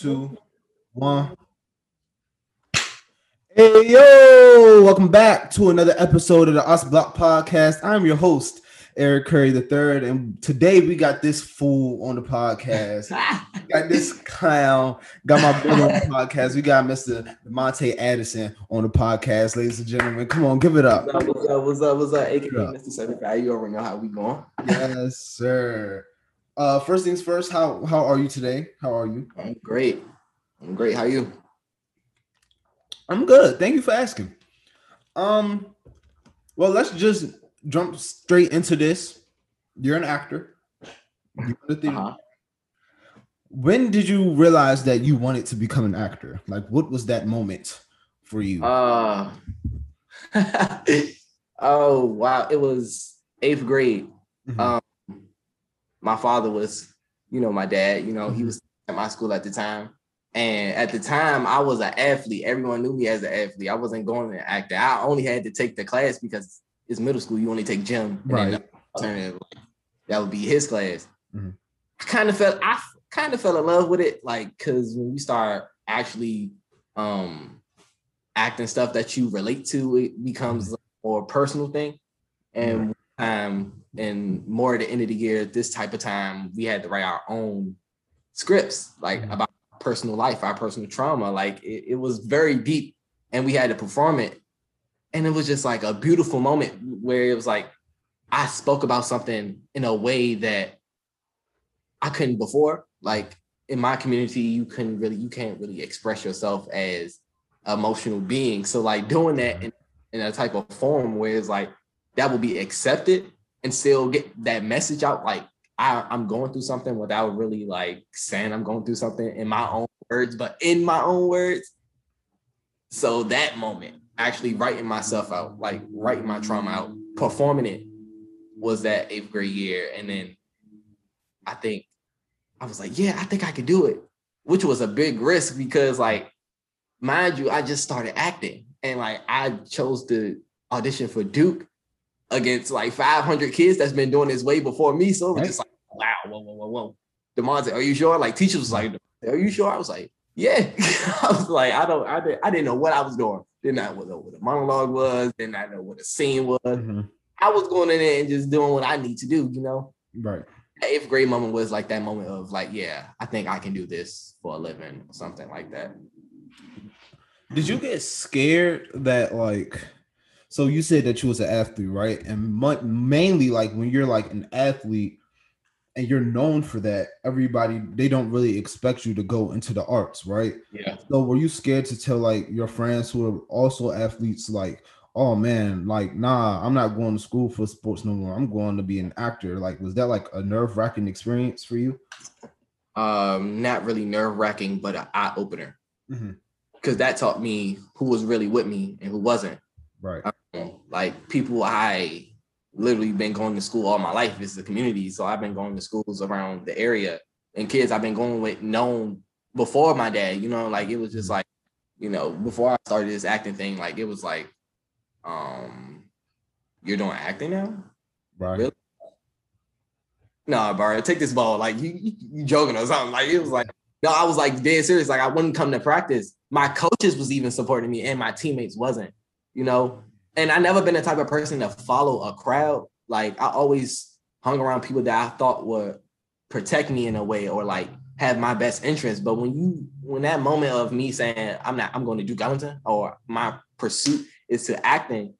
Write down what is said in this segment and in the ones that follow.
two, one. Hey yo, welcome back to another episode of the Us Block Podcast. I'm your host, Eric Curry the third, and today we got this fool on the podcast. got this clown, got my brother on the podcast. We got Mr. Monte Addison on the podcast, ladies and gentlemen. Come on, give it up. What's up? What's up? What's up? What's up? AKA Mr. 75. You already know how we going. Yes, sir. Uh, first things first, how how are you today? How are you? I'm great. I'm great. How are you? I'm good. Thank you for asking. Um, well, let's just jump straight into this. You're an actor. You're. Uh-huh. When did you realize that you wanted to become an actor? Like, what was that moment for you? Uh, oh wow! It was eighth grade. Mhm. Um, my father was, you know, my dad. You know, he Mhm. was at my school at the time, and at the time, I was an athlete. Everyone knew me as an athlete. I wasn't going to act. I only had to take the class because it's middle school. You only take gym, Right. alternative, that would be his class. Mhm. I kind of felt I kind of fell in love with it, like because when you start actually um acting stuff that you relate to, it becomes a more personal thing. And um and more at the end of the year, this type of time, we had to write our own scripts, like Mhm. about personal life, our personal trauma. Like it, it was very deep, and we had to perform it. And it was just like a beautiful moment where it was like I spoke about something in a way that I couldn't before. Like in my community, you couldn't really, you can't really express yourself as an emotional being. So like doing that in, in a type of form where it's like that will be accepted and still get that message out. Like I, I'm going through something without really like saying I'm going through something in my own words, but in my own words. So that moment, actually writing myself out, like writing my trauma out, performing it was that eighth grade year. And then I think I was like, yeah, I think I could do it, which was a big risk because, like, mind you, I just started acting and like I chose to audition for Duke against like 500 kids that's been doing this way before me. So it was Right. just like, wow, whoa, whoa, whoa, whoa. Demonte, are you sure? Like, teachers was like, are you sure? I was like, yeah. I was like, I don't, I didn't, I didn't know what I was doing. Didn't know what, what a monologue was. Didn't I know what the scene was. Mhm. I was going in there and just doing what I need to do, you know. Right. The eighth grade moment was like that moment of like, yeah, I think I can do this for a living or something like that. Did you get scared that like so you said that you was an athlete, right? And mu- mainly like when you're like an athlete and you're known for that, everybody they don't really expect you to go into the arts, right? Yeah. So were you scared to tell like your friends who are also athletes like, "Oh man, like nah, I'm not going to school for sports no more. I'm going to be an actor." Like was that like a nerve-wracking experience for you? Um, not really nerve wracking, but an eye opener because that taught me who was really with me and who wasn't. Right. Um, like people I literally been going to school all my life is the community. So I've been going to schools around the area and kids I've been going with known before my dad, you know, like it was just like, you know, before I started this acting thing, like it was like, um, you're doing acting now? Right. Really? Nah, bro, take this ball. Like you, you, you joking or something. Like it was like, no, I was like dead serious. Like I wouldn't come to practice. My coaches was even supporting me, and my teammates wasn't. You know, and I never been the type of person to follow a crowd. Like I always hung around people that I thought would protect me in a way or like have my best interest. But when you when that moment of me saying I'm not I'm going to do Ellington or my pursuit is to acting,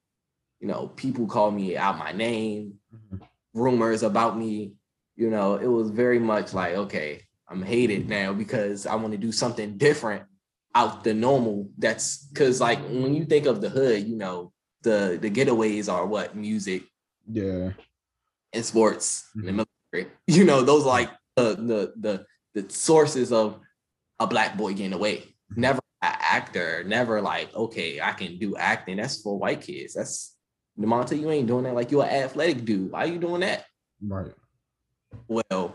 you know, people call me out my name, Mhm. rumors about me, you know, it was very much like, okay, I'm hated now because I want to do something different out the normal. That's because like when you think of the hood, you know, the the getaways are what music Yeah. and sports and the Mhm. military. You know, those like the the the the sources of a black boy getting away. Never an actor, never like, okay, I can do acting. That's for white kids. That's Demonte, you ain't doing that like you're an athletic dude. Why are you doing that? Right. Well,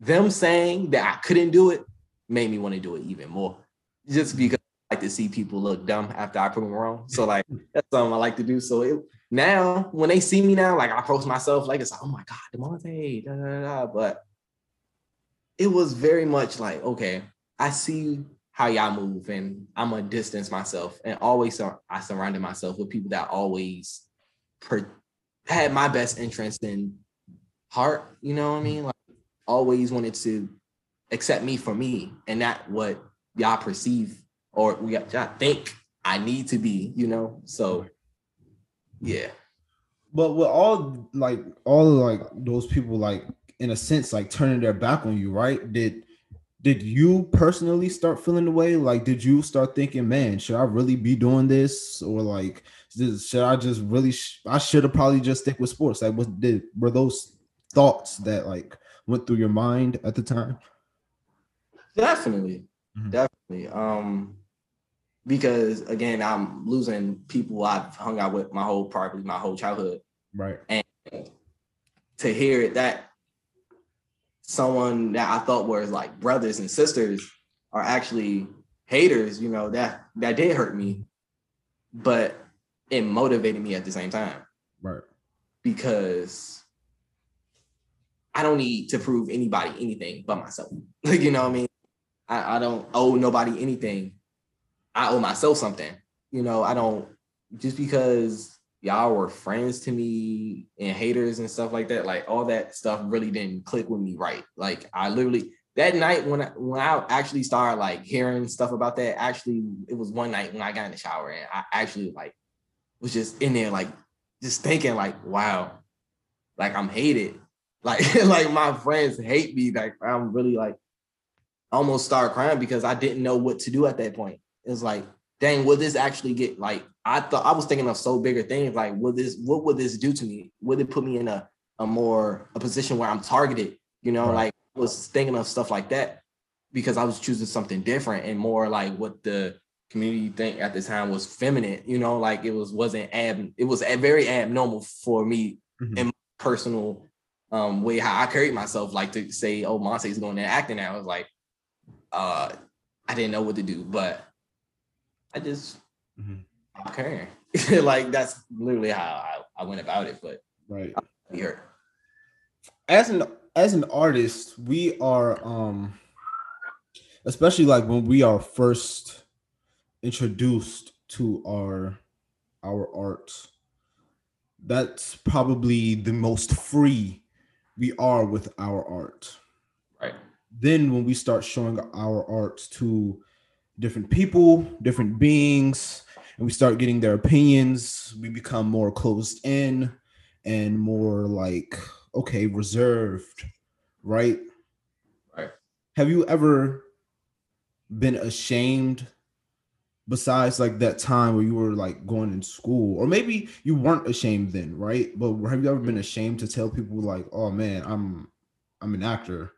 them saying that I couldn't do it made me want to do it even more. Just because like to see people look dumb after I prove them wrong. So like that's something I like to do. So it, now when they see me now, like I approach myself like it's like, oh my God, Demonte, da, da, da, but it was very much like, okay, I see how y'all move, and I'm gonna distance myself, and always I surrounded myself with people that always per- had my best interest in heart. You know what I mean? Like always wanted to accept me for me, and not what y'all perceive or we y'all think I need to be. You know, so yeah. But with all like all like those people like in a sense like turning their back on you, right? Did did you personally start feeling the way? Like, did you start thinking, man, should I really be doing this, or like, should I just really? Sh- I should have probably just stick with sports. Like, what did were those thoughts that like went through your mind at the time? Definitely, mm-hmm. definitely. Um, because again, I'm losing people I've hung out with my whole probably my whole childhood. Right. And to hear it that someone that I thought was like brothers and sisters are actually haters, you know, that that did hurt me. But it motivated me at the same time. Right. Because I don't need to prove anybody anything but myself. Like, you know what I mean? I, I don't owe nobody anything. I owe myself something. You know, I don't just because y'all were friends to me and haters and stuff like that. Like all that stuff really didn't click with me right. Like I literally that night when I when I actually started like hearing stuff about that, actually it was one night when I got in the shower and I actually like was just in there like just thinking like, wow, like I'm hated. Like like my friends hate me. Like I'm really like almost start crying because I didn't know what to do at that point. It's like, dang, will this actually get like I thought I was thinking of so bigger things like will this what would this do to me? Would it put me in a a more a position where I'm targeted? You know, right. like I was thinking of stuff like that because I was choosing something different and more like what the community think at the time was feminine. You know, like it was wasn't ab it was very abnormal for me mm-hmm. in my personal um way how I carried myself. Like to say, oh, Monte's going there acting now. I was like, uh, I didn't know what to do, but I just. Mm-hmm caring. like that's literally how I, I went about it. But right, hurt. As an as an artist, we are um especially like when we are first introduced to our our art that's probably the most free we are with our art right then when we start showing our art to different people different beings and we start getting their opinions, we become more closed in and more like, okay, reserved, right? Right. Have you ever been ashamed besides like that time where you were like going in school or maybe you weren't ashamed then right but have you ever been ashamed to tell people like oh man i'm i'm an actor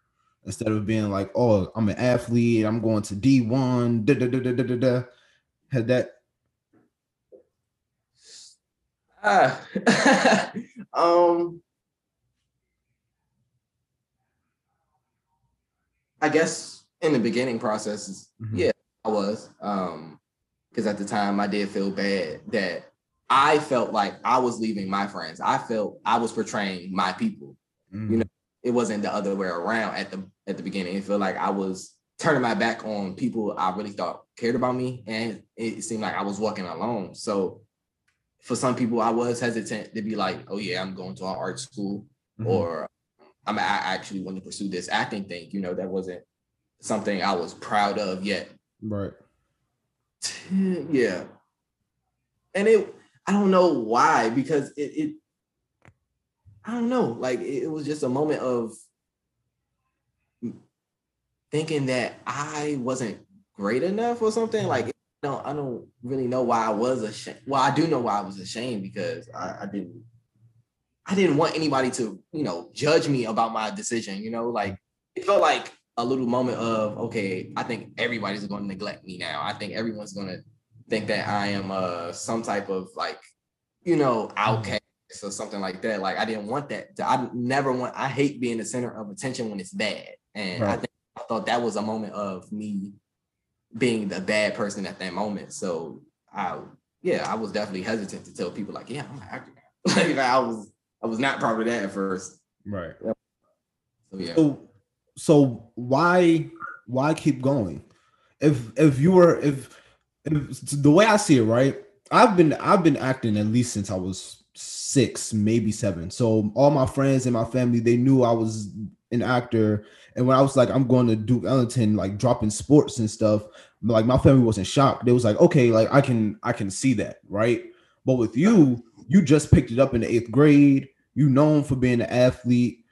instead of being like oh i'm an athlete i'm going to d1 da, da, da, da, da, da. had that uh, um, I guess in the beginning processes, mm-hmm. yeah, I was. Um, because at the time I did feel bad that I felt like I was leaving my friends. I felt I was portraying my people. Mm-hmm. You know, it wasn't the other way around at the at the beginning. It felt like I was turning my back on people I really thought cared about me, and it seemed like I was walking alone. So for some people, I was hesitant to be like, oh yeah, I'm going to an art school, mm-hmm. or I'm I actually want to pursue this acting thing. You know, that wasn't something I was proud of yet. Right. Yeah. And it, I don't know why, because it, it I don't know, like it, was just a moment of thinking that I wasn't great enough or something. Like don't I don't really know why I was ashamed. Well, I do know why I was ashamed because I, I didn't I didn't want anybody to, you know, judge me about my decision. You know, like it felt like a little moment of okay, I think everybody's going to neglect me now. I think everyone's going to think that I am uh some type of like, you know, outcast or something like that. Like I didn't want that. I never want. I hate being the center of attention when it's bad, and right. I think I thought that was a moment of me being the bad person at that moment. So I yeah, I was definitely hesitant to tell people like, yeah, I'm an actor like I was I was not proud of that at first. Right. So yeah. So, so why why keep going? if if you were if if the way I see it, right? I've been I've been acting at least since I was six, maybe seven. So all my friends and my family they knew I was an actor. And when I was like, I'm going to Duke Ellington, like dropping sports and stuff, like my family wasn't shocked. They was like, okay, like I can I can see that, right? But with you, you just picked it up in the eighth grade. You known for being an athlete.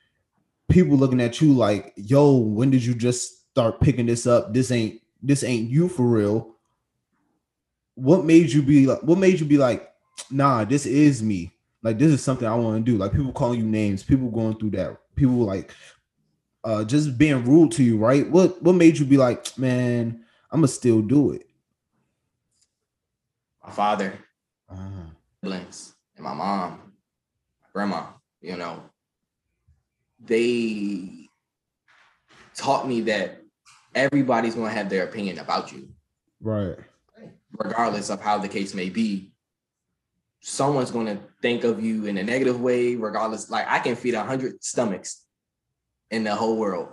People looking at you like, yo, when did you just start picking this up? This ain't this ain't you for real. What made you be like? What made you be like, nah, this is me. Like this is something I want to do. Like people calling you names, people going through that. People like uh just being rude to you, right? What what made you be like, man, I'm gonna still do it? My father, uh-huh. siblings, and my mom, my grandma, you know, they taught me that everybody's gonna have their opinion about you. Right. Regardless of how the case may be, someone's gonna think of you in a negative way, regardless. Like I can feed a hundred stomachs in the whole world,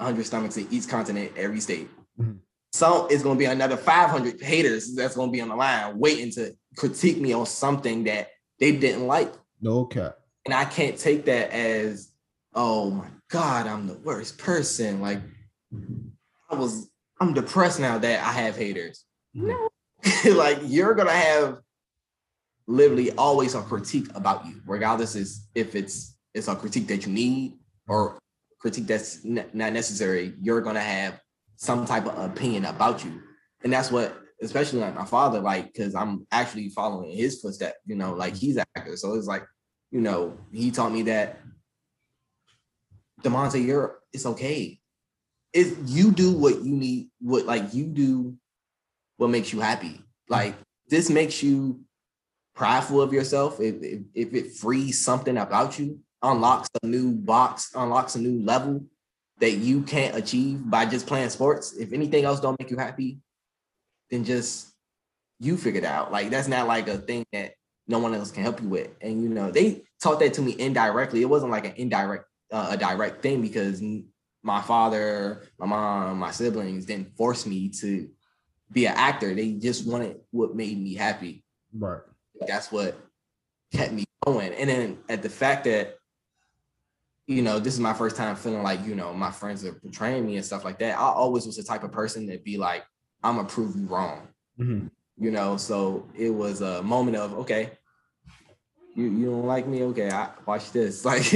hundred stomachs in each continent, every state. Mm-hmm. So it's gonna be another 500 haters that's gonna be on the line waiting to critique me on something that they didn't like. No cap. And I can't take that as, oh my God, I'm the worst person. Like I was, I'm depressed now that I have haters. No. like you're gonna have literally always a critique about you, regardless is if it's it's a critique that you need or critique that's not necessary. You're gonna have some type of opinion about you, and that's what, especially like my father, like because I'm actually following his footsteps. You know, like he's actor, so it's like, you know, he taught me that. Demonte, you're it's okay. If you do what you need, what like you do, what makes you happy. Like this makes you prideful of yourself, if, if, if it frees something about you, unlocks a new box, unlocks a new level that you can't achieve by just playing sports. If anything else don't make you happy, then just you figure it out. Like that's not like a thing that no one else can help you with. And you know, they taught that to me indirectly. It wasn't like an indirect, uh, a direct thing because my father, my mom, my siblings didn't force me to be an actor. They just wanted what made me happy. Right that's what kept me going. And then at the fact that, you know, this is my first time feeling like, you know, my friends are betraying me and stuff like that. I always was the type of person that be like, I'm gonna prove you wrong. Mm-hmm. You know, so it was a moment of okay, you, you don't like me, okay, I watch this. Like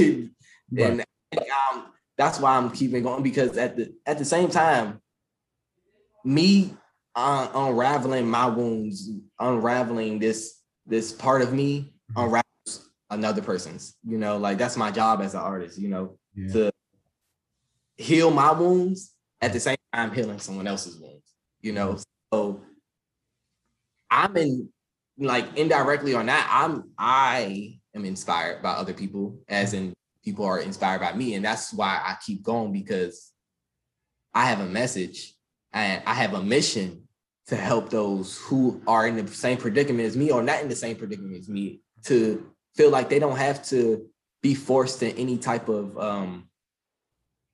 right. and um, that's why I'm keeping going because at the at the same time, me uh, unraveling my wounds, unraveling this this part of me mm-hmm. unravels another person's. You know, like that's my job as an artist. You know, yeah. to heal my wounds at the same time healing someone else's wounds. You know, so I'm in like indirectly or not. I'm I am inspired by other people, as in people are inspired by me, and that's why I keep going because I have a message and I have a mission to help those who are in the same predicament as me or not in the same predicament as me to feel like they don't have to be forced to any type of um,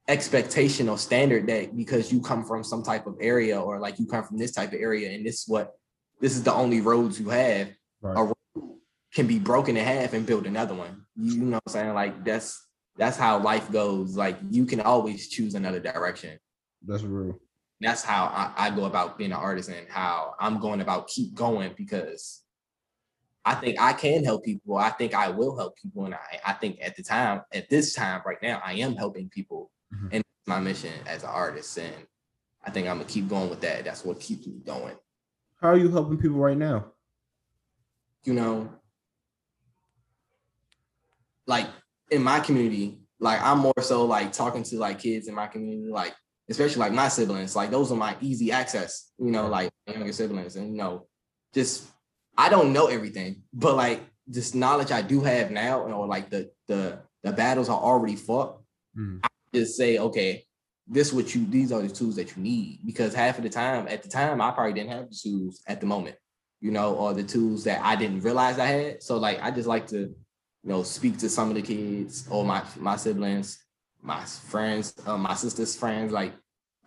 expectation or standard that because you come from some type of area or like you come from this type of area and this is what this is the only roads you have right. can be broken in half and build another one. You know what i'm saying? Like that's that's how life goes. Like you can always choose another direction. That's real that's how I, I, go about being an artist and how I'm going about keep going because I think I can help people. I think I will help people. And I, I think at the time, at this time right now, I am helping people. Mm-hmm. And my mission as an artist. And I think I'm gonna keep going with that. That's what keeps me going. How are you helping people right now? You know, like in my community, like I'm more so like talking to like kids in my community, like especially like my siblings, like those are my easy access, you know, like younger siblings. And you know, just I don't know everything, but like this knowledge I do have now, or like the the the battles are already fought. Mm. I just say, okay, this what you these are the tools that you need. Because half of the time, at the time, I probably didn't have the tools at the moment, you know, or the tools that I didn't realize I had. So like I just like to, you know, speak to some of the kids or my my siblings my friends, uh, my sister's friends, like,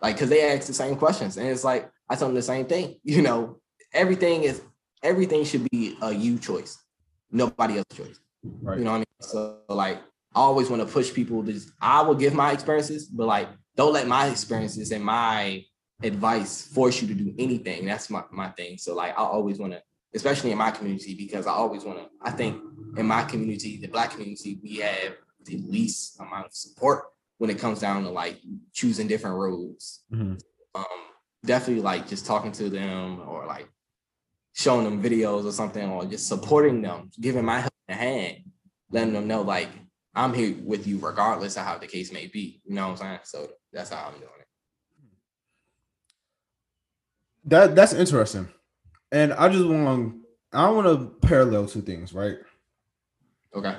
like, cause they ask the same questions, and it's like I tell them the same thing. You know, everything is everything should be a you choice, nobody else's choice. Right. You know what I mean? So like I always want to push people to just, I will give my experiences, but like don't let my experiences and my advice force you to do anything. That's my, my thing. So like I always want to, especially in my community, because I always want to, I think in my community, the black community, we have the least amount of support when it comes down to like choosing different roads. Mhm. Um, definitely like just talking to them or like showing them videos or something, or just supporting them, giving my help a hand, letting them know like I'm here with you regardless of how the case may be. You know what I'm saying? So that's how I'm doing it. That that's interesting, and I just want I want to parallel two things, right? Okay.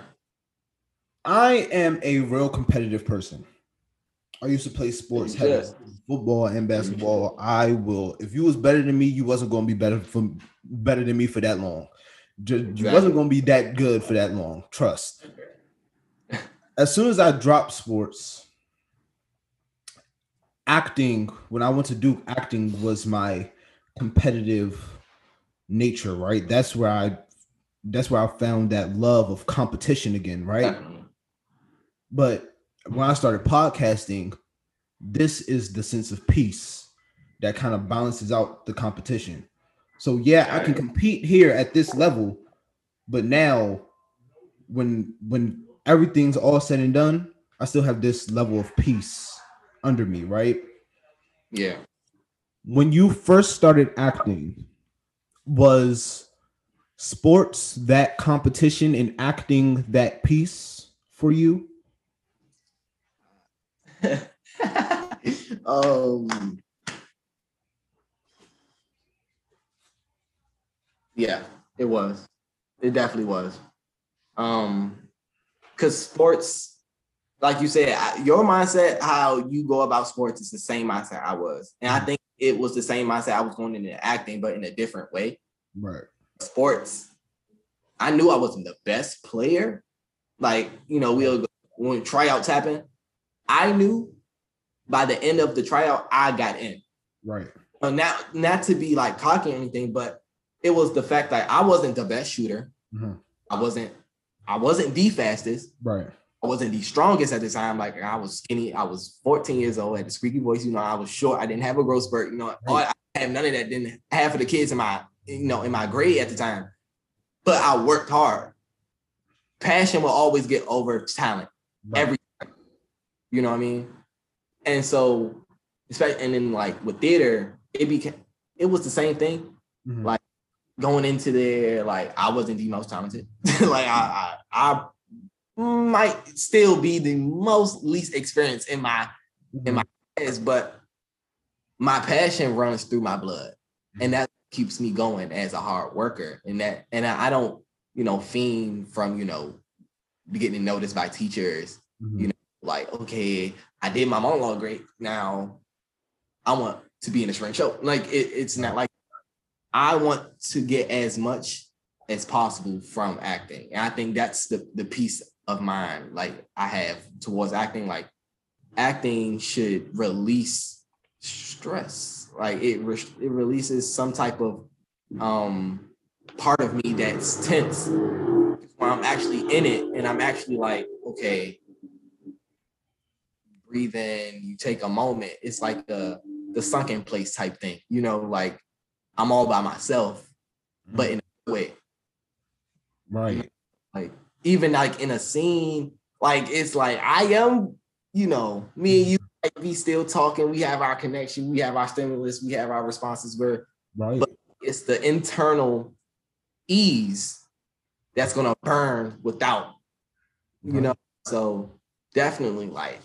I am a real competitive person. I used to play sports, heavy, football and basketball. I will. If you was better than me, you wasn't going to be better from better than me for that long. You Exactly. wasn't going to be that good for that long. Trust. As soon as I dropped sports, acting when I went to Duke, acting was my competitive nature. Right. That's where I. That's where I found that love of competition again. Right. But when I started podcasting, this is the sense of peace that kind of balances out the competition. So yeah, I can compete here at this level, but now when when everything's all said and done, I still have this level of peace under me, right? Yeah. When you first started acting, was sports that competition and acting that peace for you? um yeah it was. It definitely was. Um because sports like you said your mindset how you go about sports is the same mindset i was. And i think it was the same mindset i was going into acting but in a different way. Right. sports, I knew I wasn't the best player. Like, you know, we'll when tryouts happen, I knew by the end of the tryout, I got in. Right. Uh, not not to be like cocky or anything, but it was the fact that I wasn't the best shooter. Mhm. I wasn't I wasn't the fastest. Right. I wasn't the strongest at the time. Like I was skinny. I was 14 years old. had a squeaky voice. You know, I was short. I didn't have a growth spurt. You know, all, I have none of that. Didn't half of the kids in my you know in my grade at the time. But I worked hard. Passion will always get over talent Right. every. You know what I mean? And so, especially and then like with theater, it became it was the same thing Mhm. like, going into there, like I wasn't the most talented. like I, I I might still be the most least experienced in my in my class, but my passion runs through my blood. And that keeps me going as a hard worker. And that and I don't, you know, fiend from, you know, getting noticed by teachers Mhm. you know, like, okay, I did my monologue great. Now I want to be in a spring show. Like it, it's not like I want to get as much as possible from acting. And I think that's the the peace of mind like I have towards acting. Like acting should release stress. Like it re- it releases some type of um part of me that's tense when I'm actually in it and I'm actually like, okay, breathe in, you take a moment. It's like the the sunken place type thing, you know, like I'm all by myself, mm-hmm. but in a way, Right. like even like in a scene, like it's like I am, you know, me and you mm-hmm. like we still talking, we have our connection, we have our stimulus, we have our responses where Right. it's the internal ease that's gonna burn without, you Right. know. So definitely like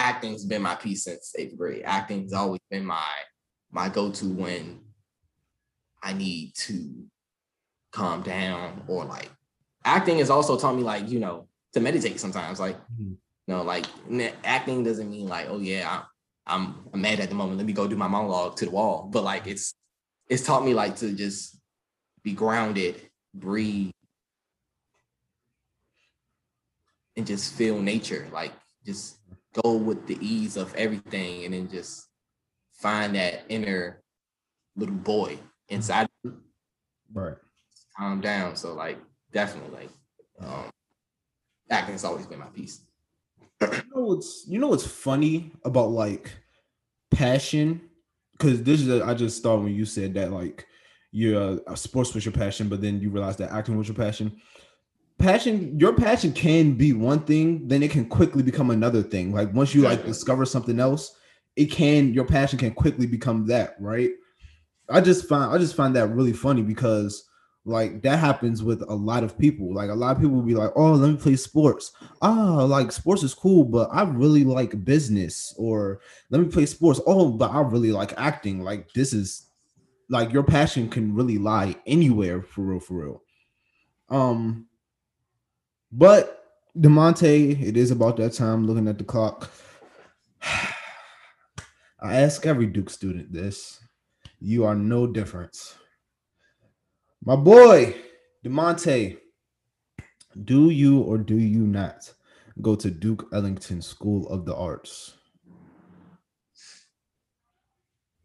acting's been my peace since eighth grade. Acting's always been my my go-to when I need to calm down or like acting has also taught me like, you know, to meditate sometimes. Like, Mhm. you know, like acting doesn't mean like, oh yeah, I'm I'm mad at the moment. Let me go do my monologue to the wall. But like it's it's taught me like to just be grounded, breathe, and just feel nature. Like just go with the ease of everything and then just find that inner little boy inside. Right. Calm down. So like definitely like um acting has always been my peace. you know what's you know what's funny about like passion because this is a, I just thought when you said that like you're a, sports was your passion but then you realize that acting was your passion passion your passion can be one thing then it can quickly become another thing like once you like discover something else it can your passion can quickly become that right i just find i just find that really funny because like that happens with a lot of people. Like a lot of people will be like, "Oh, let me play sports. Ah, like sports is cool, but I really like business." Or let me play sports. Oh, but I really like acting. Like this is like your passion can really lie anywhere for real, for real. Um, but Demonte, it is about that time. Looking at the clock, I ask every Duke student this: you are no difference. My boy, Demonte, do you or do you not go to Duke Ellington School of the Arts?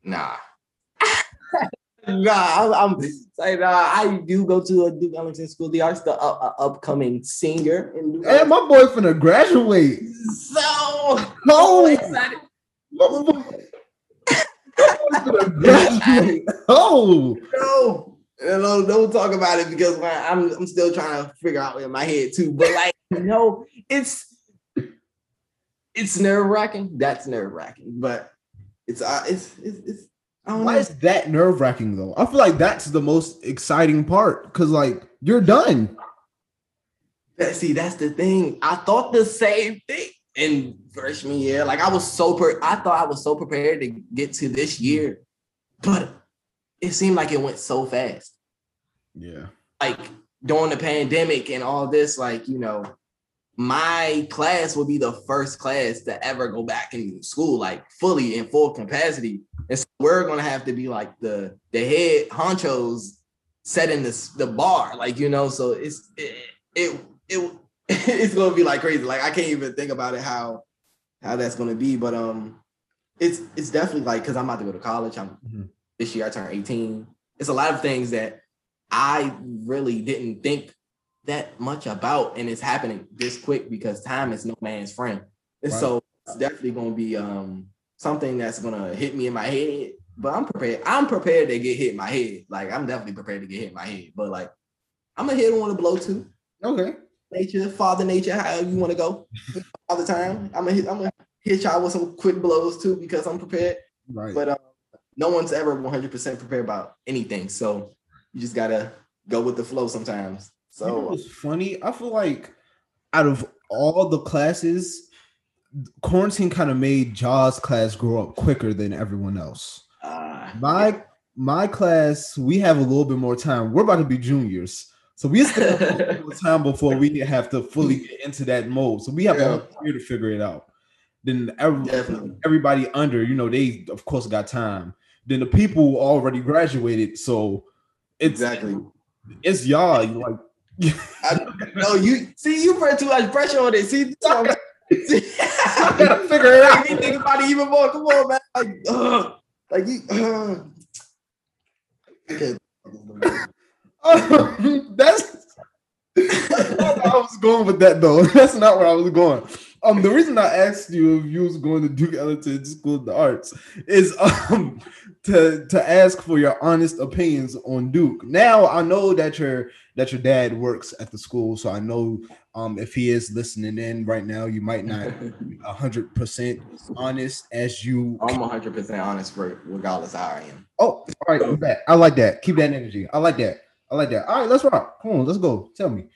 Nah. nah, I'm, I'm like, nah, I do go to a Duke Ellington School of the Arts, the uh, uh, upcoming singer. In Duke hey, my boy finna graduate. So, oh, excited. My boy. graduate. Oh, no. And don't, don't talk about it because I'm I'm still trying to figure out in my head too. But like, you know, it's it's nerve wracking. That's nerve wracking. But it's uh, it's it's, it's Why know. is that nerve wracking though? I feel like that's the most exciting part because like you're done. That, see, that's the thing. I thought the same thing in freshman year. Like I was so per- I thought I was so prepared to get to this year, but it seemed like it went so fast. Yeah. Like during the pandemic and all this, like, you know, my class will be the first class to ever go back in school, like fully in full capacity. And so we're gonna have to be like the the head honchos setting this the bar, like you know. So it's it it, it it's gonna be like crazy. Like I can't even think about it how how that's gonna be, but um, it's it's definitely like because I'm about to go to college. I'm mm-hmm this year I turned 18. It's a lot of things that I really didn't think that much about, and it's happening this quick because time is no man's friend. And right. so it's definitely gonna be um something that's gonna hit me in my head. But I'm prepared. I'm prepared to get hit in my head. Like I'm definitely prepared to get hit in my head. But like I'm gonna hit on a blow too. Okay. Nature, Father Nature, how you want to go all the time. I'm gonna hit. I'm gonna hit y'all with some quick blows too because I'm prepared. Right. But um, no one's ever 100% prepared about anything. So you just gotta go with the flow sometimes. So you know it's funny. I feel like out of all the classes, quarantine kind of made Jaws class grow up quicker than everyone else. Uh, my yeah. my class, we have a little bit more time. We're about to be juniors. So we still have time before we have to fully get into that mode. So we have yeah. a year to figure it out. Then every, everybody under, you know, they of course got time then the people already graduated. So it's exactly it's y'all. You like I, no, you see you put too much pressure on it. See, I gotta figure it out. Me think about it even more. Come on, man. Like, uh, like you. Uh. Okay. that's I was going with that though. That's not where I was going. Um, the reason I asked you if you was going to Duke Ellington School of the Arts is um to to ask for your honest opinions on Duke. Now I know that your that your dad works at the school, so I know um if he is listening in right now, you might not hundred percent honest as you. I'm hundred percent honest regardless how I am. Oh, all right, I'm back. I like that. Keep that energy. I like that. I like that. All right, let's rock. Come on, let's go. Tell me.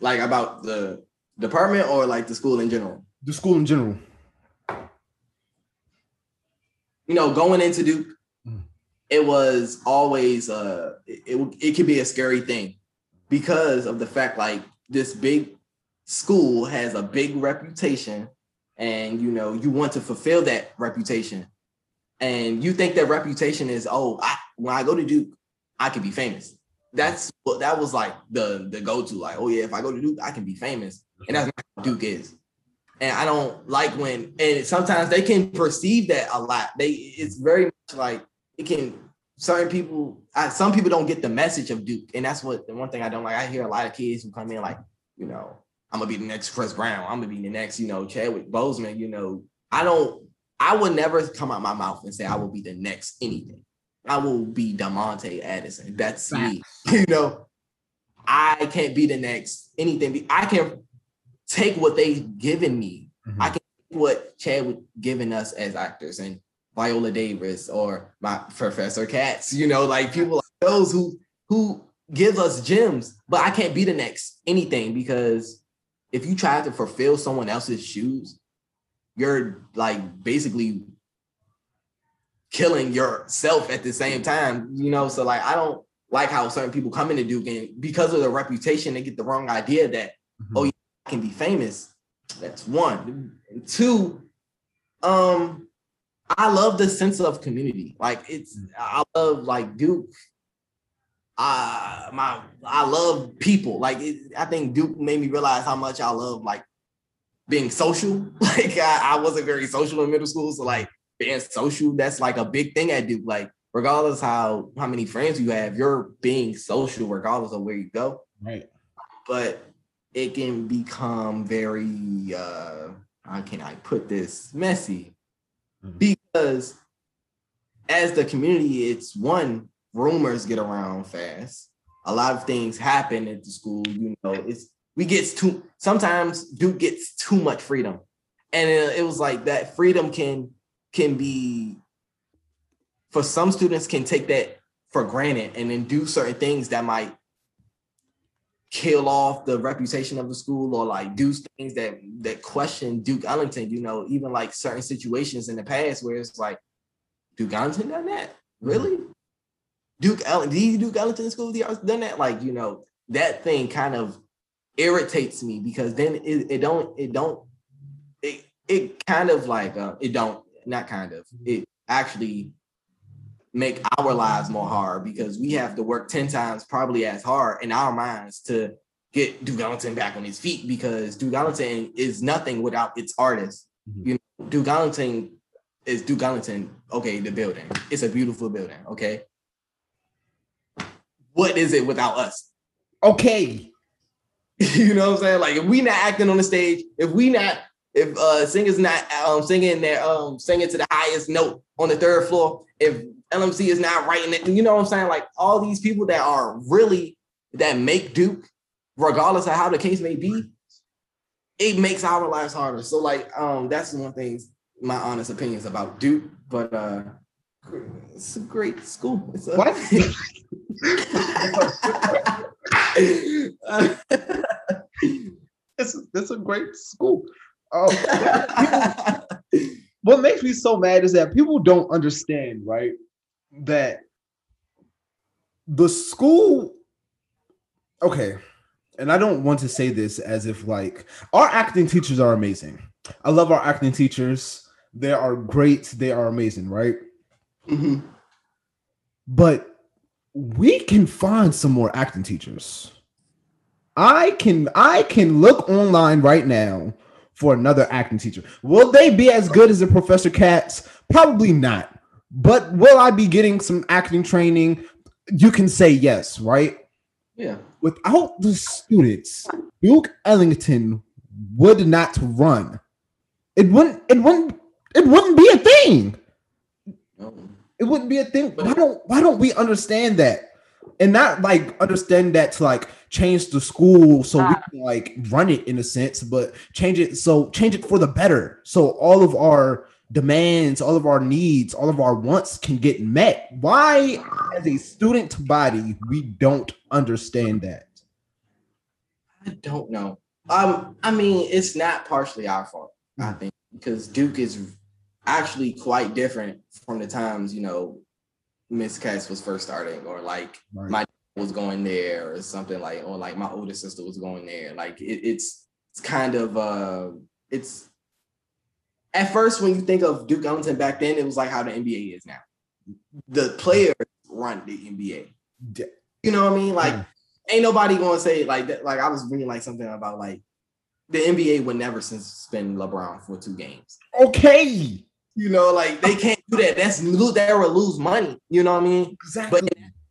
Like about the department or like the school in general? The school in general. you know, going into Duke, mm. it was always uh it, it, it could be a scary thing because of the fact like this big school has a big reputation and you know you want to fulfill that reputation and you think that reputation is oh I, when i go to duke i can be famous that's what that was like the the go-to like oh yeah if i go to duke i can be famous and that's what duke is and I don't like when and sometimes they can perceive that a lot. They it's very much like it can certain people I, some people don't get the message of Duke, and that's what the one thing I don't like. I hear a lot of kids who come in like, you know, I'm gonna be the next Chris Brown, I'm gonna be the next, you know, Chadwick Boseman. You know, I don't, I would never come out my mouth and say I will be the next anything. I will be Damonte Addison. That's me. You know, I can't be the next anything. I can take what they've given me. Mm-hmm. I can what Chadwick given us as actors and Viola Davis or my Professor Katz, you know, like people like those who who give us gems, but I can't be the next anything because if you try to fulfill someone else's shoes, you're like basically killing yourself at the same time, you know. So like I don't like how certain people come into Duke and because of the reputation, they get the wrong idea that mm-hmm. oh, you can be famous. That's one. And two, um, I love the sense of community. Like it's I love like Duke. I my I love people. Like it, I think Duke made me realize how much I love like being social. Like I, I wasn't very social in middle school, so like being social, that's like a big thing at Duke. Like regardless how how many friends you have, you're being social regardless of where you go. Right. But it can become very uh how can I put this messy mm-hmm. because as the community, it's one rumors get around fast. A lot of things happen at the school. You know, it's we get too sometimes Duke gets too much freedom, and it, it was like that freedom can can be for some students can take that for granted and then do certain things that might kill off the reputation of the school or like do things that that question Duke Ellington, you know, even like certain situations in the past where it's like, Duke Ellington done that? Really? Mm-hmm. Duke Ellington, did Duke Ellington School the Arts done that? Like, you know, that thing kind of irritates me because then it, it don't, it don't, it, it kind of like, uh, it don't, not kind of, it actually make our lives more hard because we have to work 10 times probably as hard in our minds to get Duke Ellington back on his feet because Duke Ellington is nothing without its artists. Mm-hmm. You know, Duke Ellington is Duke Ellington. Okay, the building. It's a beautiful building. Okay. What is it without us? Okay. you know what I'm saying? Like if we not acting on the stage, if we not, if uh singers not um singing their um singing to the highest note on the third floor, if LMC is not writing it. You know what I'm saying? Like all these people that are really that make Duke, regardless of how the case may be, it makes our lives harder. So like um that's one thing my honest opinions about Duke, but uh it's a great school. It's a what? it's it's a great school. Oh, what makes me so mad is that people don't understand, right? that the school okay and i don't want to say this as if like our acting teachers are amazing. I love our acting teachers. They are great. They are amazing right? Mm-hmm. but we can find some more acting teachers. I can i can look online right now for another acting teacher will they be as good as a professor katz probably not but will I be getting some acting training? You can say yes, right? Yeah. Without the students, Duke Ellington would not run. It wouldn't. It wouldn't. It wouldn't be a thing. No. It wouldn't be a thing. Why don't Why don't we understand that? And not like understand that to like change the school so we ah. can like run it in a sense, but change it so change it for the better. So all of our demands, all of our needs, all of our wants can get met. Why, as a student body, we don't understand that? I don't know. Um, I mean, it's not partially our fault, I hmm. think, because Duke is actually quite different from the times, you know, Miss Katz was first starting, or like right. my was going there, or something like, or like my older sister was going there. Like it, it's it's kind of uh it's at first when you think of Duke Ellington back then, it was like how the NBA is now. The players run the NBA. You know what I mean? Like, ain't nobody gonna say like that. Like I was reading like something about like the NBA would never suspend LeBron for two games. Okay. You know, like they can't do that. That's they will lose money. You know what I mean? Exactly.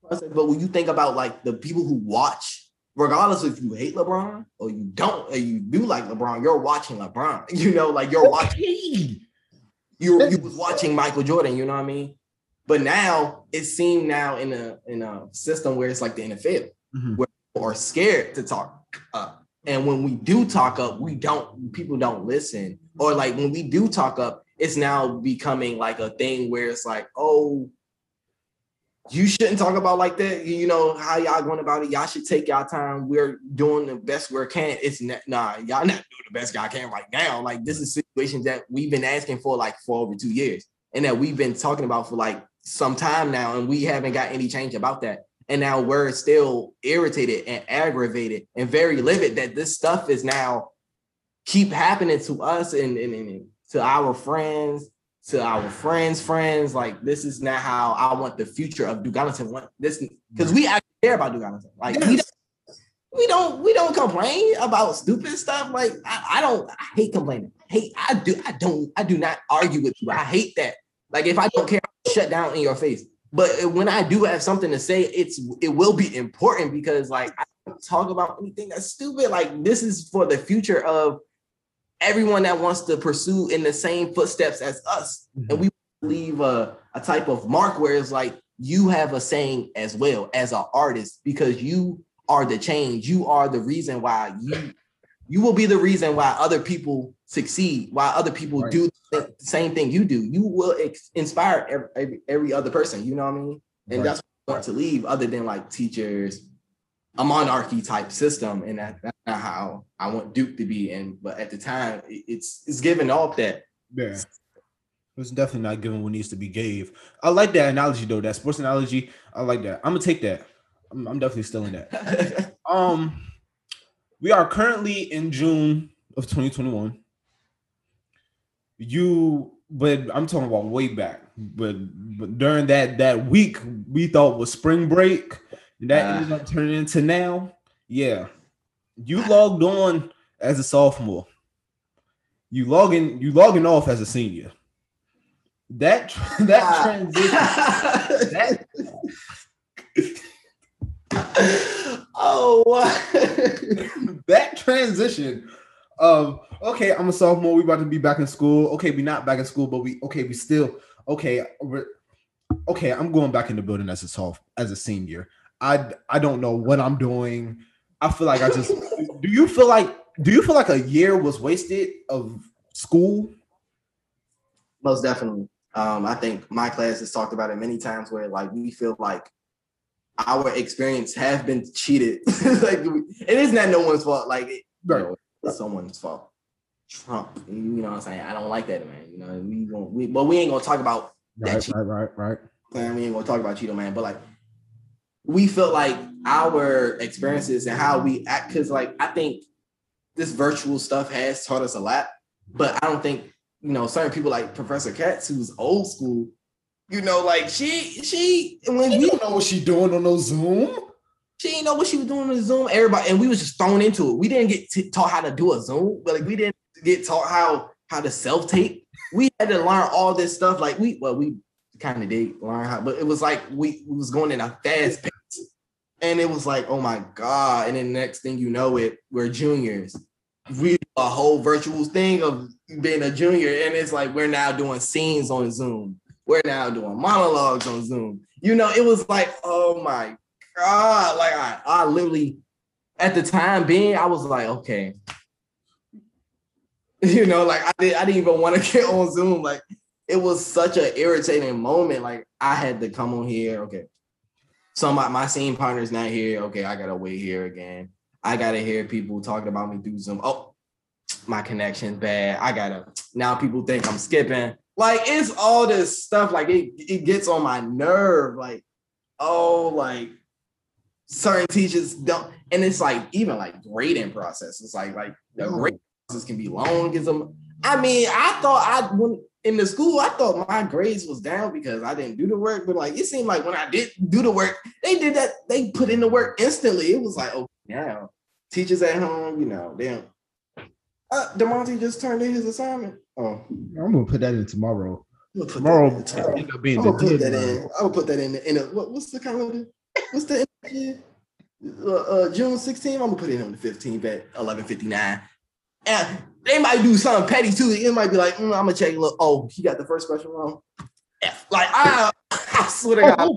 But, but when you think about like the people who watch, regardless if you hate LeBron or you don't, or you do like LeBron, you're watching LeBron. You know, like you're watching. You you was watching Michael Jordan. You know what I mean? But now it seemed now in a in a system where it's like the NFL, Mhm. where people are scared to talk up. And when we do talk up, we don't people don't listen. Or like when we do talk up, it's now becoming like a thing where it's like, oh, you shouldn't talk about like that. You know how y'all going about it. Y'all should take y'all time. We're doing the best we can. It's not, nah, y'all not doing the best y'all can right now. Like this is situations that we've been asking for like for over two years, and that we've been talking about for like some time now, and we haven't got any change about that. And now we're still irritated and aggravated and very livid that this stuff is now keep happening to us and, and, and to our friends, to our friends' friends. Like this is not how I want the future of Ellington. Want this because we actually care about Ellington. Like we, don't, we don't we don't complain about stupid stuff. Like I, I don't I hate complaining. Hate I do I don't I do not argue with you. I hate that. Like if I don't care, I'll shut down in your face. But when I do have something to say, it's it will be important because like I don't talk about anything that's stupid. Like this is for the future of everyone that wants to pursue in the same footsteps as us. And mm-hmm. we leave a, uh, a type of mark where it's like you have a saying as well as an artist because you are the change. You are the reason why you you will be the reason why other people succeed, why other people Right. do the same thing you do. You will ex- inspire every, every, every other person. You know what I mean? And Right. that's what I want to leave, other than like teachers, a monarchy type system, and that, that's not how I want Duke to be. And but at the time, it's it's giving off that Yeah. It's definitely not giving what needs to be gave. I like that analogy though. That sports analogy. I like that. I'm gonna take that. I'm, I'm definitely still in that. Um, we are currently in June of 2021. You, but I'm talking about way back. But, but during that that week, we thought was spring break, and that Ah. ended up turning into now. Yeah, you logged on as a sophomore. You logging you logging off as a senior. That that transition. that oh, what? that transition of okay, I'm a sophomore. We about to be back in school. Okay, we not back in school, but we okay, we still okay. Okay, I'm going back in the building as a soph as a senior. I I don't know what I'm doing. I feel like I just. do you feel like do you feel like a year was wasted of school? Most definitely. Um, I think my class has talked about it many times where like we feel like our experience have been cheated. like it is not that no one's fault. Like it, you know, it's someone's fault. Trump, you know what I'm saying? I don't like that man. You know, we going we but we ain't gonna talk about that Right, cheat. right, right, right. Man, we ain't gonna talk about Cheeto Man, but like we felt like our experiences and how we act, because like I think this virtual stuff has taught us a lot, but I don't think you know certain people like Professor Katz, who's old school, you know, like she she when You we don't know what she doing on those Zoom. she didn't know what she was doing on Zoom. Everybody and we was just thrown into it. We didn't get t- taught how to do a Zoom, but like we didn't get taught how how to self tape. We had to learn all this stuff. Like we well we kind of did learn how, but it was like we, we was going in a fast pace, and it was like oh my god. And then next thing you know, it we're juniors. We a whole virtual thing of being a junior, and it's like we're now doing scenes on Zoom. We're now doing monologues on Zoom. You know, it was like oh my god, like I, I literally at the time being, I was like, okay. You know, like I did I didn't even want to get on Zoom. Like it was such an irritating moment. Like I had to come on here. Okay. So my, my scene partner's not here. Okay, I gotta wait here again. I gotta hear people talking about me through Zoom. Oh, my connection's bad. I gotta now people think I'm skipping. Like it's all this stuff. Like it, it gets on my nerve. Like, oh, like certain teachers don't, and it's like even like grading process. It's like like the grading process can be long. Get some. I mean, I thought I when in the school, I thought my grades was down because I didn't do the work. But like it seemed like when I did do the work, they did that. They put in the work instantly. It was like, oh, yeah, teachers at home, you know, damn. Uh, Demonte just turned in his assignment. Oh, I'm gonna put that in tomorrow. I'm gonna put Tomorrow that in. tomorrow. end up being I'm gonna put that deadline. in. Gonna put that in. The, in a, what, what's the calendar? What's the uh, uh, June 16th? I'm gonna put it on the 15th at 11:59. And they might do something petty too. It might be like, mm, I'm gonna check. Look, oh, he got the first question wrong. F. Like I, I swear to God,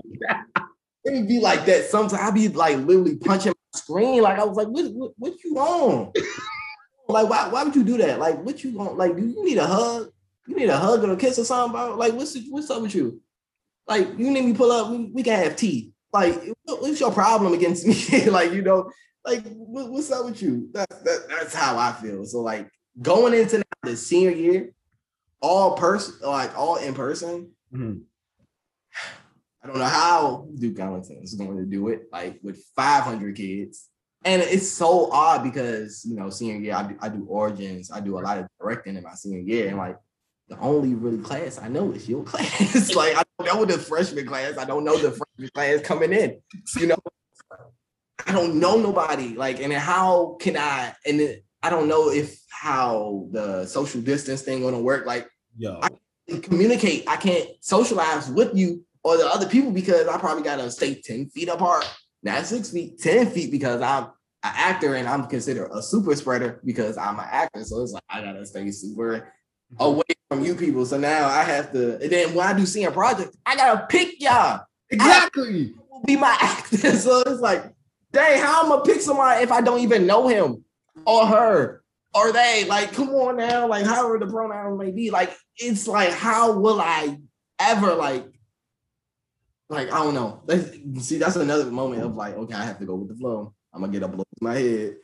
it would be like that. Sometimes I'd be like literally punching my screen. Like I was like, what, what, what you on? like why, why would you do that? Like what you on? Like do you need a hug? You need a hug or a kiss or something, bro? Like what's what's up with you? Like you need me pull up? We, we can have tea. Like what- what's your problem against me? like you know, like what, what's up with you? That, that that's how I feel. So like going into now the senior year, all person like all in person. Mhm. I don't know how Duke Ellington is going to do it, like with 500 kids. And it's so odd because, you know, senior year, I do, I do origins, I do a lot of directing in my senior year. And like, the only really class I know is your class. like, I don't know the freshman class. I don't know the freshman class coming in, you know. I don't know nobody. Like, and how can I, and I don't know if how the social distance thing gonna work. Like, Yo, communicate. I can't socialize with you or the other people because I probably gotta stay 10 feet apart. Not six feet, 10 feet because I'm an actor and I'm considered a super spreader because I'm an actor. So it's like I gotta stay super mm-hmm. away from you people. So now I have to, and then when I do seeing projects, I gotta pick y'all. exactly. Will be my actor. So it's like, dang, how am I pick somebody if I don't even know him or her or they? Like, come on now, like however the pronoun may be. Like, it's like, how will I ever like, like I don't know. See, that's another moment of like, okay, I have to go with the flow. I'm gonna get up in my head.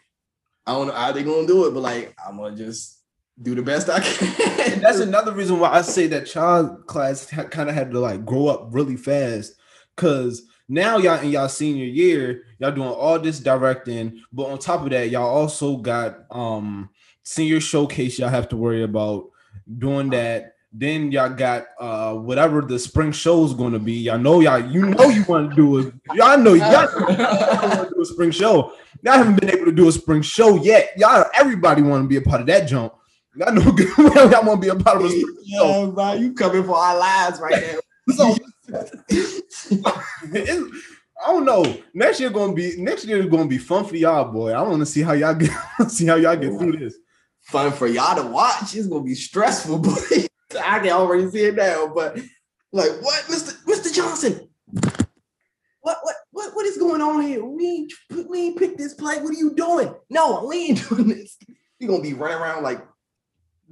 I don't know how they gonna do it, but like, I'm gonna just do the best I can. That's another reason why I say that child class kind of had to like grow up really fast. Cause now y'all in y'all senior year, y'all doing all this directing, but on top of that, y'all also got um senior showcase y'all have to worry about doing that. Then y'all got uh whatever the spring show is going to be. Y'all know y'all you know you want to do it. Y'all know y'all want to do a spring show. Y'all haven't been able to do a spring show yet. Y'all everybody want to be a part of that jump. Y'all know good well y'all want to be a part of a spring show. yeah, bro, you coming for our lives right now. So I don't know. Next year gonna be next year is gonna be fun for y'all, boy. I want to see how y'all get see how y'all get through this. fun for y'all to watch. It's gonna be stressful, boy. I can already see it now. But like, what, Mr. Mr. Johnson? What what what what is going on here? We ain't, we ain't picked this play. What are you doing? No, we ain't doing this. You gonna be running around like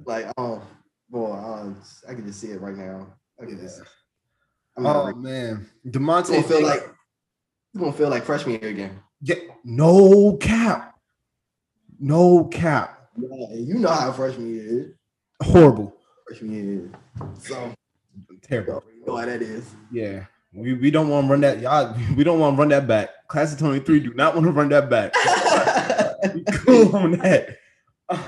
like oh boy, uh, I can just see it right now. I can just. Oh man, It's Demonte gonna feel like it's gonna feel like freshman year again. yeah, no cap, no cap, Yeah, you know how freshman year is. horrible, Freshman year is. So terrible. already know how that is. Yeah, we, we don't want to run that. Y'all, we don't want to run that back. Class of twenty three do not want to run that back. Cool on that.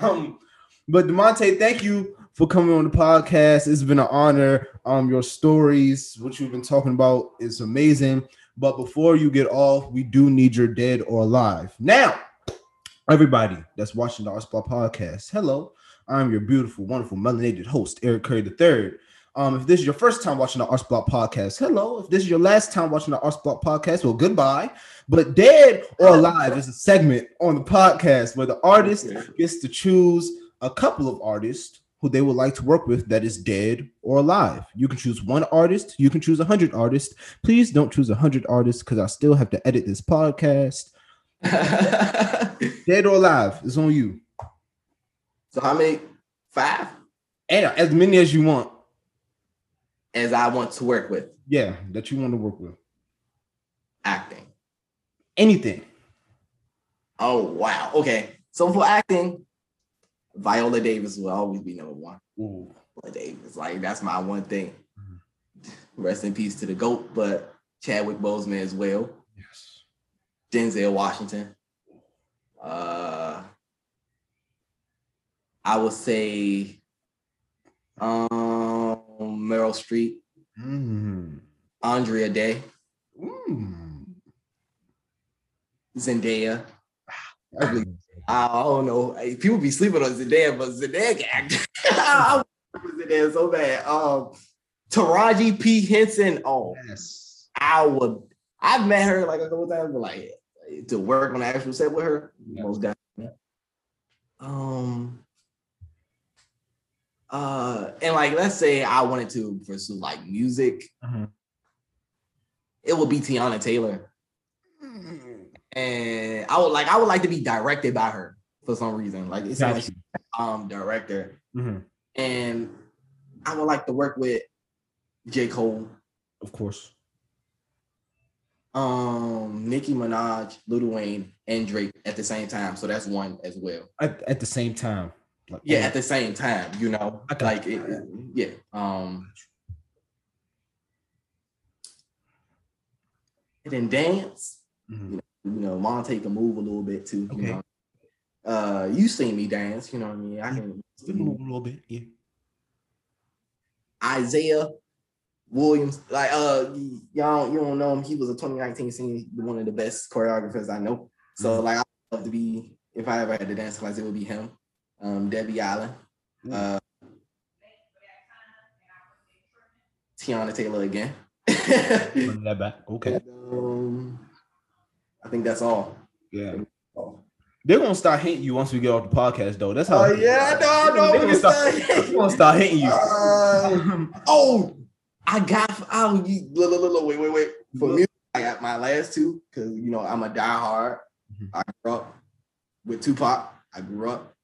Um, but Demonte, thank you for coming on the podcast. It's been an honor. Um, your stories, what you've been talking about, is amazing. But before you get off, we do need your dead or alive. Now, everybody that's watching the Arts Block podcast, hello. I'm your beautiful, wonderful, melanated host, Eric Curry III. Um, if this is your first time watching the Arts Block podcast, hello. If this is your last time watching the Arts Block podcast, well, goodbye. But Dead or Alive is a segment on the podcast where the artist gets to choose a couple of artists who they would like to work with that is dead or alive. You can choose one artist, you can choose a hundred artists. Please don't choose a hundred artists because I still have to edit this podcast. Dead or alive is on you. so how many? Five? And as many as you want. As I want to work with Yeah, that you want to work with. acting. Anything. Oh wow. Okay. So for acting, Viola Davis will always be number one. Ooh. Viola Davis, like that's my one thing. Rest in peace to the goat, but Chadwick Boseman as well. Yes. Denzel Washington. Uh, I would say um, Meryl Streep, Mm. Andra Day, Mm. Zendaya. I don't know. People be sleeping on Zendaya, but Zendaya can act. I Zendaya so bad. Um, Taraji P Henson. Oh, yes. I would. I've met her like a couple times, but like to work on the actual set with her, yes. most definitely. Um. Uh, and like, let's say I wanted to pursue like music, mm-hmm. it would be Teyana Taylor and I would like I would like to be directed by her for some reason. Like it's like um director, mm-hmm. and I would like to work with J Cole, of course. Um, Nicki Minaj, Lil Wayne, and Drake at the same time. So that's one as well. At, at the same time. Like, yeah, at the same time. You know, okay. like it, yeah. Um. And then dance. Mm-hmm. You know, Monte can move a little bit too. Okay. You know, uh, you seen me dance. You know what I mean? I can move a little bit. Yeah. Isaiah Williams, like uh, y'all, you don't know him. He was a 2019 senior, one of the best choreographers I know. So mm-hmm. like, I love to be if I ever had to dance class, it would be him. Um, Debbie Allen, mm-hmm. uh, Teyana Taylor again. Okay. And, um, I think that's all. Yeah. They're gonna start hating you once we get off the podcast, though. That's how. Oh yeah, no, no. They're gonna start, they're gonna start hating you. Uh, oh, I got. Oh, you, look, look, look, wait, wait, wait. For me, I got my last two because you know I'm a diehard. Mm-hmm. I grew up with Tupac. I grew up.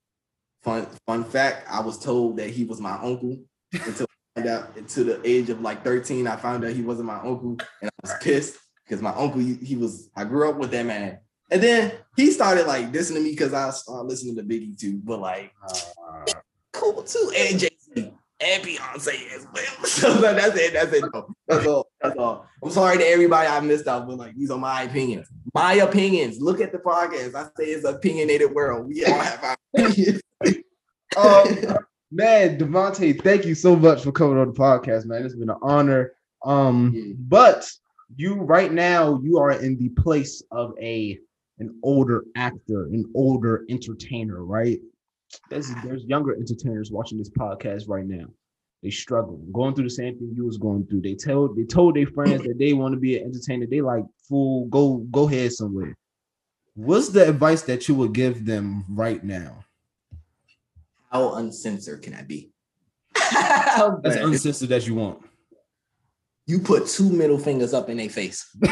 Fun, fun fact: I was told that he was my uncle until I found out. Until the age of like 13, I found out he wasn't my uncle, and I was pissed because my uncle he, he, was I grew up with that man. And then he started like dissing to me because I started listening to Biggie too, but like uh, cool too, and Jay Z and Beyonce as well. So that's it. That's it. No, that's all. That's all. I'm sorry to everybody I missed out, but like these are my opinions. My opinions. Look at the podcast. I say it's an opinionated world. We all have our opinions. um, man, Devontae, thank you so much for coming on the podcast, man. It's been an honor. Um, yeah. but you right now you are in the place of a an older actor, an older entertainer, right? There's there's younger entertainers watching this podcast right now. They struggle, going through the same thing you was going through. They tell they told their friends that they want to be an entertainer. They like fool, go go ahead somewhere. What's the advice that you would give them right now? How uncensored can I be? as uncensored as you want you put two middle fingers up in their face.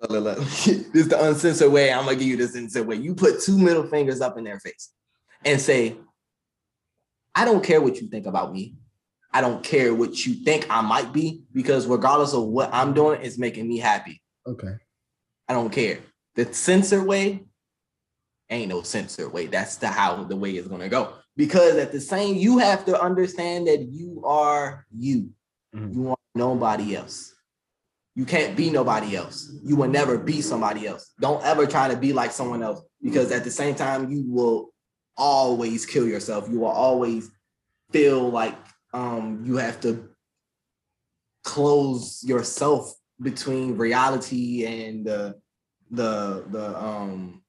this is the uncensored way. I'm gonna give you the uncensored way. You put two middle fingers up in their face and say, I don't care what you think about me. I don't care what you think I might be, because regardless of what I'm doing, it's making me happy. Okay. I don't care. The censored way ain't no censored way. That's the how the way is gonna go. Because at the same, you have to understand that you are you. Mm-hmm. You want nobody else. You can't be nobody else. You will never be somebody else. Don't ever try to be like someone else because at the same time, you will always kill yourself. You will always feel like um, you have to close yourself between reality and the the the um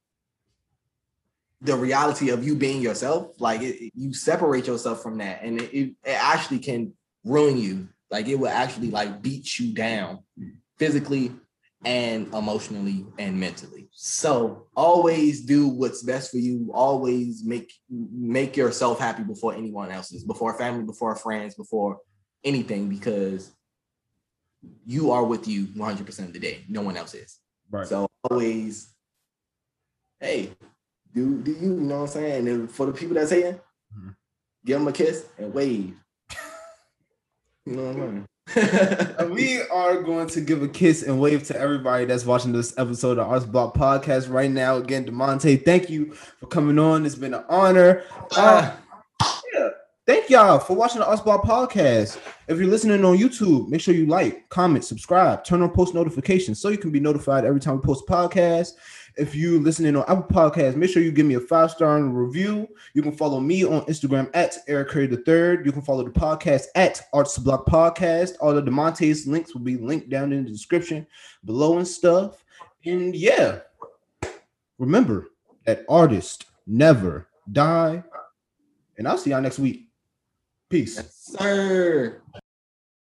the reality of you being yourself like it, you separate yourself from that and it, it, it actually can ruin you like it will actually like beat you down physically and emotionally and mentally. So always do what's best for you. Always make make yourself happy before anyone else's, before family, before friends, before anything, because you are with you 100% of the day. No one else is. Right. So always, hey, do do you, you know what I'm saying? And for the people that's saying, mm-hmm. give them a kiss and wave. You know what I we are going to give a kiss and wave to everybody that's watching this episode of Arts Block Podcast right now. Again, Demonte, thank you for coming on. It's been an honor. Uh, yeah, thank y'all for watching the Arts Block Podcast. If you're listening on YouTube, make sure you like, comment, subscribe, turn on post notifications so you can be notified every time we post a podcast. If you listening on Apple Podcasts, make sure you give me a five star review. You can follow me on Instagram at Eric Curry the Third. You can follow the podcast at Arts Block Podcast. All the Montes links will be linked down in the description below and stuff. And yeah, remember, that artists never die. And I'll see y'all next week. Peace. Yes, sir.